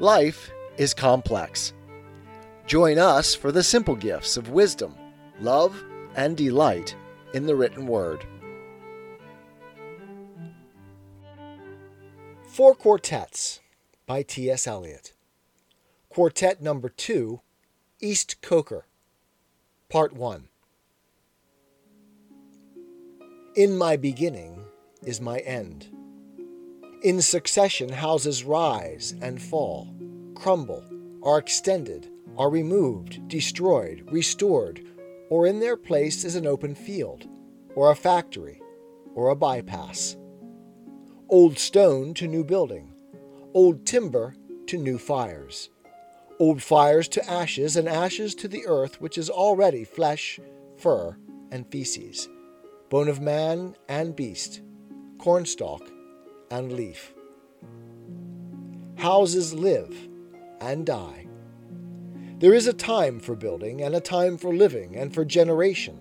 Life is complex. Join us for the simple gifts of wisdom, love, and delight in the written word. Four Quartets by T.S. Eliot. Quartet number two, East Coker. Part 1. In my beginning is my end. In succession, houses rise and fall, crumble, are extended, are removed, destroyed, restored, or in their place is an open field, or a factory, or a bypass. Old stone to new building, old timber to new fires, old fires to ashes, and ashes to the earth which is already flesh, fur, and feces, bone of man and beast, cornstalk and leaf. Houses live and die. There is a time for building, and a time for living, and for generation,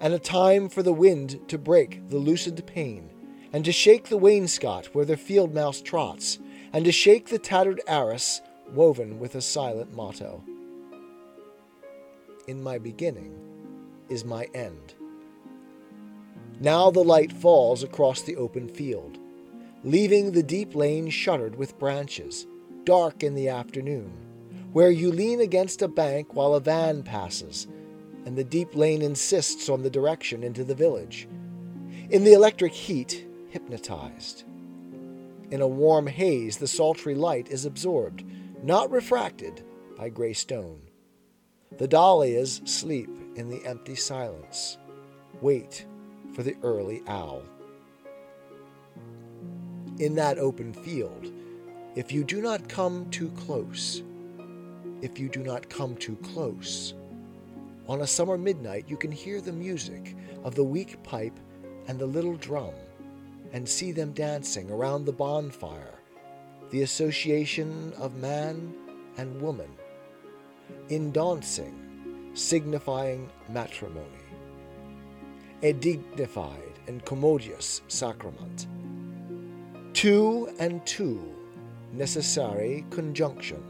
and a time for the wind to break the loosened pane, and to shake the wainscot where the field mouse trots, and to shake the tattered arras woven with a silent motto. In my beginning is my end. Now the light falls across the open field, leaving the deep lane shuttered with branches, dark in the afternoon, where you lean against a bank while a van passes, and the deep lane insists on the direction into the village. In the electric heat, hypnotized. In a warm haze, the sultry light is absorbed, not refracted, by gray stone. The dahlias sleep in the empty silence, wait for the early owl. In that open field, if you do not come too close, if you do not come too close, on a summer midnight you can hear the music of the weak pipe and the little drum and see them dancing around the bonfire, the association of man and woman, in dancing signifying matrimony a dignified and commodious sacrament. Two and two, necessary conjunction,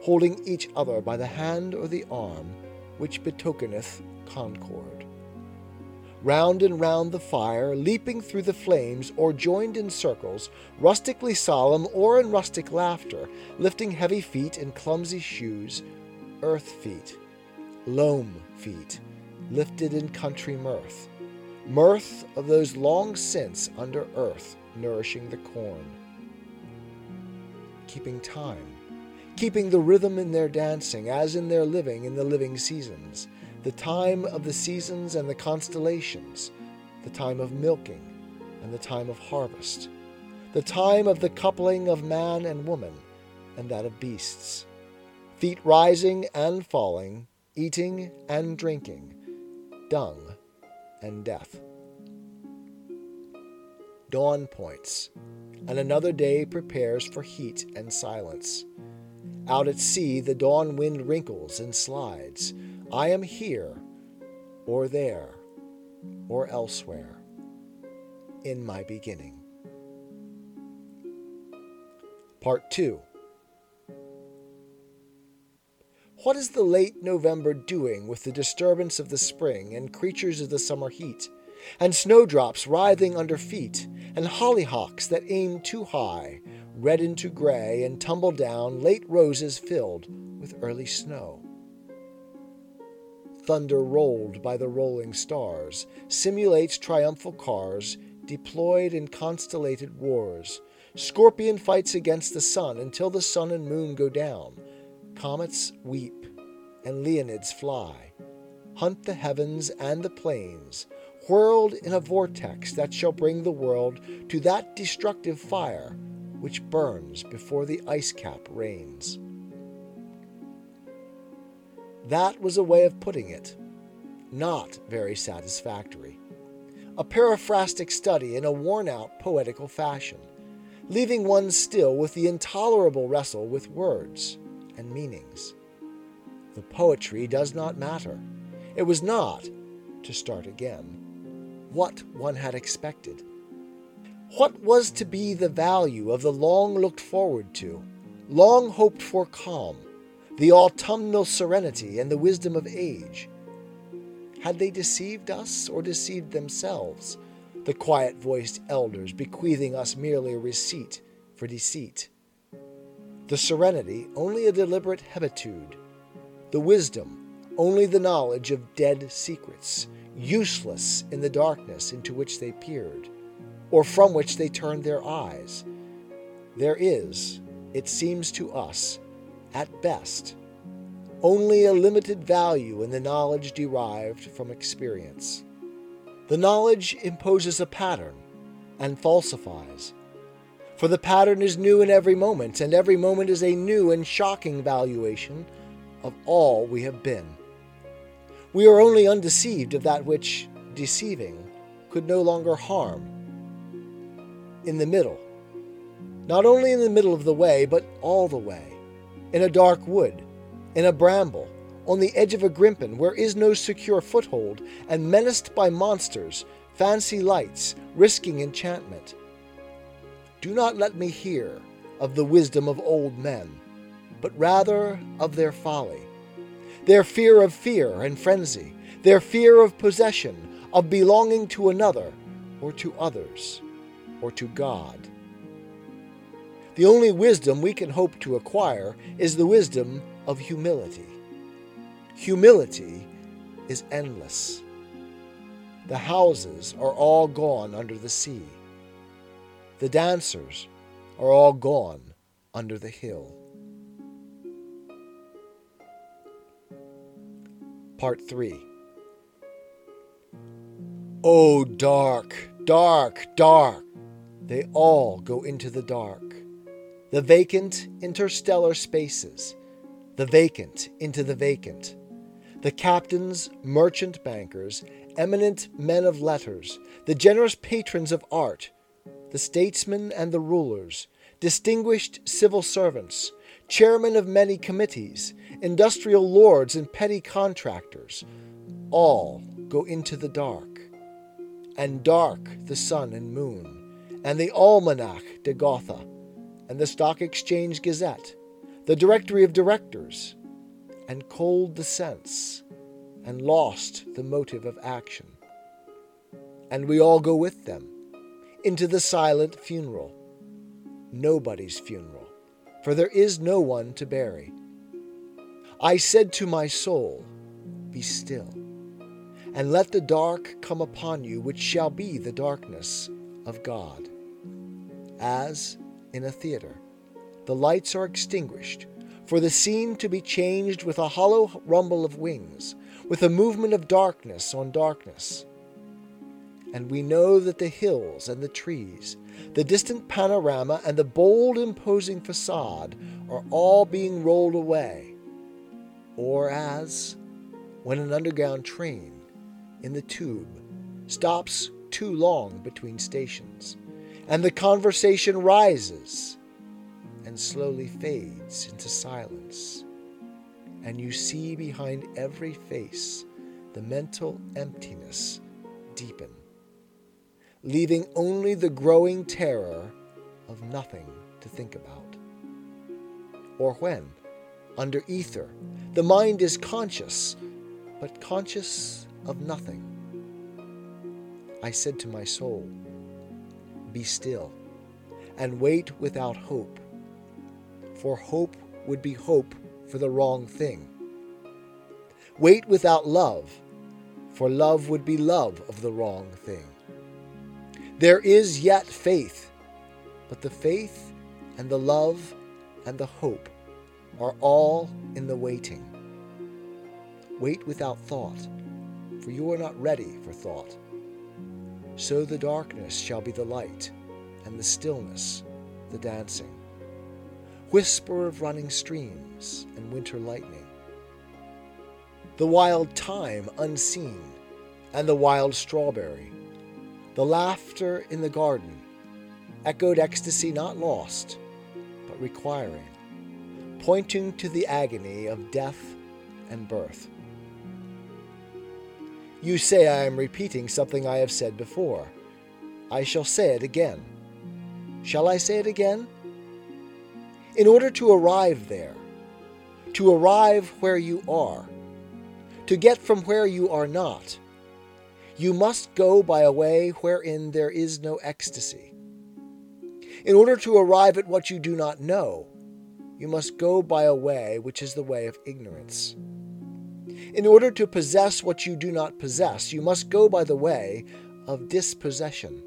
holding each other by the hand or the arm, which betokeneth concord. Round and round the fire, leaping through the flames, or joined in circles, rustically solemn or in rustic laughter, lifting heavy feet in clumsy shoes, earth feet, loam feet, lifted in country mirth, mirth of those long since under earth nourishing the corn. Keeping time, keeping the rhythm in their dancing as in their living in the living seasons, the time of the seasons and the constellations, the time of milking and the time of harvest, the time of the coupling of man and woman and that of beasts, feet rising and falling, eating and drinking, dung and death. Dawn points, and another day prepares for heat and silence. Out at sea, the dawn wind wrinkles and slides. I am here, or there, or elsewhere, in my beginning. Part 2 What is the late November doing with the disturbance of the spring and creatures of the summer heat, and snowdrops writhing under feet, and hollyhocks that aim too high, red into gray, and tumble down late roses filled with early snow? Thunder rolled by the rolling stars simulates triumphal cars deployed in constellated wars. Scorpion fights against the sun until the sun and moon go down Comets weep, and Leonids fly, hunt the heavens and the plains, whirled in a vortex that shall bring the world to that destructive fire which burns before the ice cap reigns. That was a way of putting it, not very satisfactory. A paraphrastic study in a worn out poetical fashion, leaving one still with the intolerable wrestle with words and meanings. The poetry does not matter. It was not, to start again, what one had expected. What was to be the value of the long looked forward to, long hoped for calm, the autumnal serenity and the wisdom of age. Had they deceived us or deceived themselves, the quiet voiced elders bequeathing us merely a receipt for deceit? The serenity, only a deliberate habitude. The wisdom, only the knowledge of dead secrets, useless in the darkness into which they peered, or from which they turned their eyes. There is, it seems to us, at best, only a limited value in the knowledge derived from experience. The knowledge imposes a pattern and falsifies. For the pattern is new in every moment, and every moment is a new and shocking valuation of all we have been. We are only undeceived of that which, deceiving, could no longer harm. In the middle, not only in the middle of the way, but all the way, in a dark wood, in a bramble, on the edge of a grimpen where is no secure foothold, and menaced by monsters, fancy lights, risking enchantment. Do not let me hear of the wisdom of old men, but rather of their folly, their fear of fear and frenzy, their fear of possession, of belonging to another, or to others, or to God. The only wisdom we can hope to acquire is the wisdom of humility. Humility is endless. The houses are all gone under the sea. The dancers are all gone under the hill. Part 3 Oh, dark, dark, dark! They all go into the dark. The vacant interstellar spaces the vacant into the vacant. The captains, merchant bankers, eminent men of letters, the generous patrons of art, the statesmen and the rulers, distinguished civil servants, chairmen of many committees, industrial lords and petty contractors, all go into the dark. And dark the sun and moon, and the Almanach de Gotha, and the Stock Exchange Gazette, the directory of directors, and cold the sense, and lost the motive of action. And we all go with them into the silent funeral, nobody's funeral, for there is no one to bury. I said to my soul, Be still, and let the dark come upon you, which shall be the darkness of God. As in a theater the lights are extinguished, for the scene to be changed with a hollow rumble of wings, with a movement of darkness on darkness. And we know that the hills and the trees, the distant panorama, and the bold, imposing facade are all being rolled away, or as when an underground train in the tube stops too long between stations, and the conversation rises and slowly fades into silence. And you see behind every face the mental emptiness deepen, leaving only the growing terror of nothing to think about. Or when, under ether, the mind is conscious, but conscious of nothing. I said to my soul, Be still and wait without hope for hope would be hope for the wrong thing. Wait without love, for love would be love of the wrong thing. There is yet faith, but the faith and the love and the hope are all in the waiting. Wait without thought, for you are not ready for thought. So the darkness shall be the light, and the stillness the dancing whisper of running streams and winter lightning. The wild thyme unseen, and the wild strawberry, the laughter in the garden, echoed ecstasy not lost, but requiring, pointing to the agony of death and birth. You say I am repeating something I have said before. I shall say it again. Shall I say it again? In order to arrive there, to arrive where you are, to get from where you are not, you must go by a way wherein there is no ecstasy. In order to arrive at what you do not know, you must go by a way which is the way of ignorance. In order to possess what you do not possess, you must go by the way of dispossession.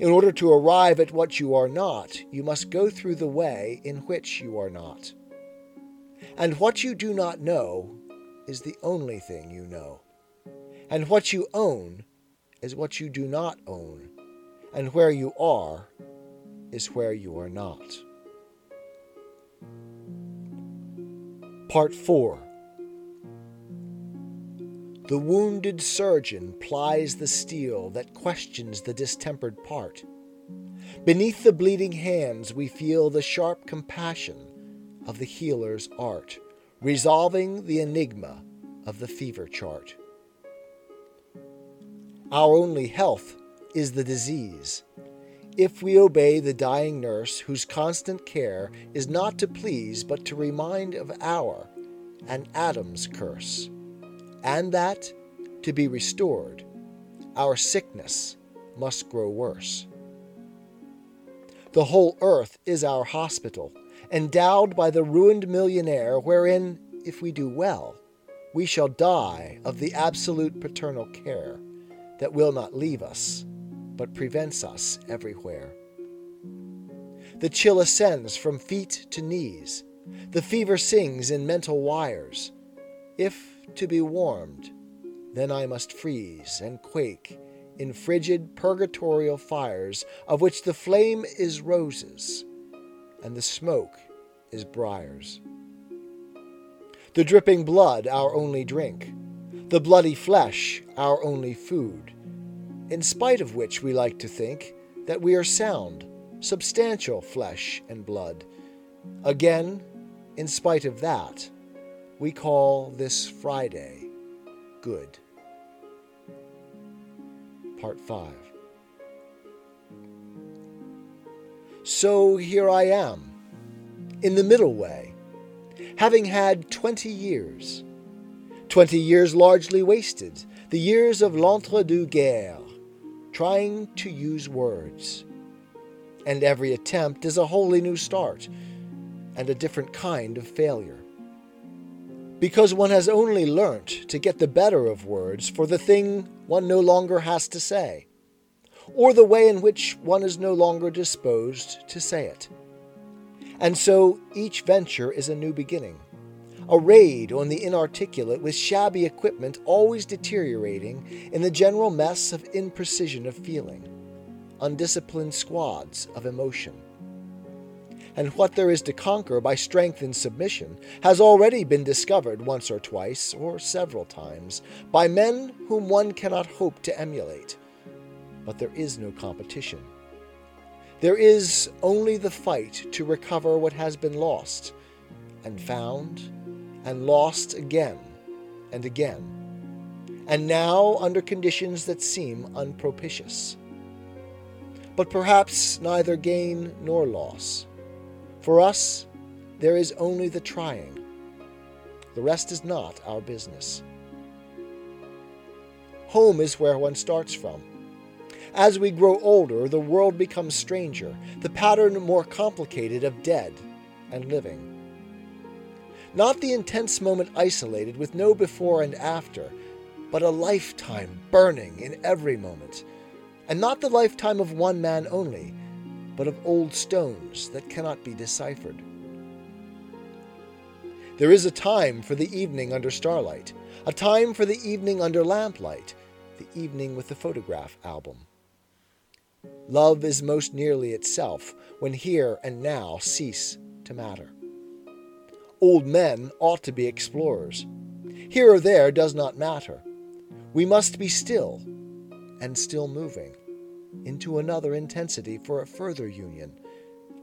In order to arrive at what you are not, you must go through the way in which you are not. And what you do not know is the only thing you know. And what you own is what you do not own. And where you are is where you are not. Part 4 The wounded surgeon plies the steel that questions the distempered part. Beneath the bleeding hands, we feel the sharp compassion of the healer's art, resolving the enigma of the fever chart. Our only health is the disease. If we obey the dying nurse whose constant care is not to please but to remind of our and Adam's curse, and that, to be restored, our sickness must grow worse. The whole earth is our hospital, endowed by the ruined millionaire, wherein, if we do well, we shall die of the absolute paternal care that will not leave us, but prevents us everywhere. The chill ascends from feet to knees. The fever sings in mental wires. If to be warmed, then I must freeze and quake in frigid purgatorial fires, of which the flame is roses and the smoke is briars. The dripping blood, our only drink, the bloody flesh, our only food, in spite of which we like to think that we are sound, substantial flesh and blood. Again, in spite of that, we call this Friday good. Part 5 So here I am, in the middle way, having had twenty years. Twenty years largely wasted, the years of l'entre-deux-guerres, trying to use words. And every attempt is a wholly new start and a different kind of failure. Because one has only learnt to get the better of words for the thing one no longer has to say, or the way in which one is no longer disposed to say it. And so each venture is a new beginning a raid on the inarticulate with shabby equipment always deteriorating in the general mess of imprecision of feeling, undisciplined squads of emotion. And what there is to conquer by strength and submission has already been discovered once or twice, or several times, by men whom one cannot hope to emulate. But there is no competition. There is only the fight to recover what has been lost and found and lost again and again, and now under conditions that seem unpropitious. But perhaps neither gain nor loss. For us, there is only the trying. The rest is not our business. Home is where one starts from. As we grow older, the world becomes stranger, the pattern more complicated of dead and living. Not the intense moment isolated with no before and after, but a lifetime burning in every moment. And not the lifetime of one man only, but of old stones that cannot be deciphered. There is a time for the evening under starlight, a time for the evening under lamplight, the evening with the photograph album. Love is most nearly itself when here and now cease to matter. Old men ought to be explorers. Here or there does not matter. We must be still and still moving into another intensity for a further union,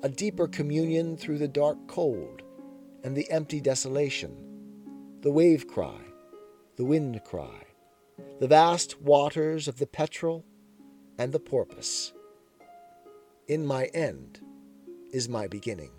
a deeper communion through the dark cold and the empty desolation, the wave cry, the wind cry, the vast waters of the petrel and the porpoise. In my end is my beginning.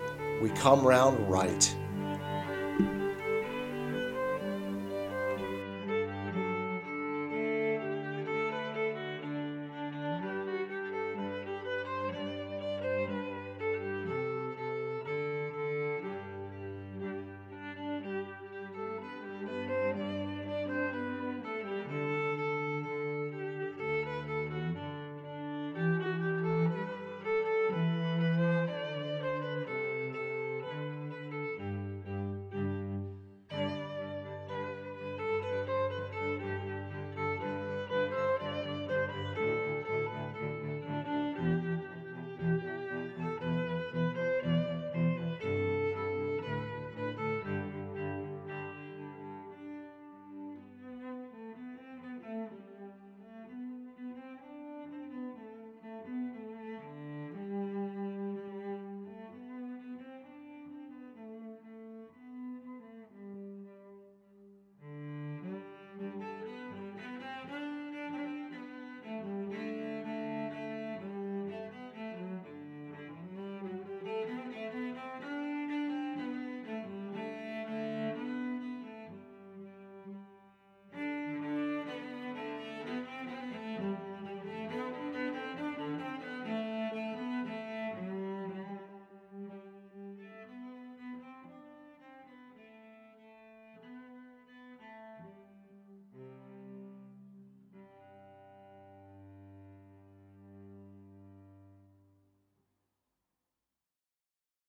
we come round right.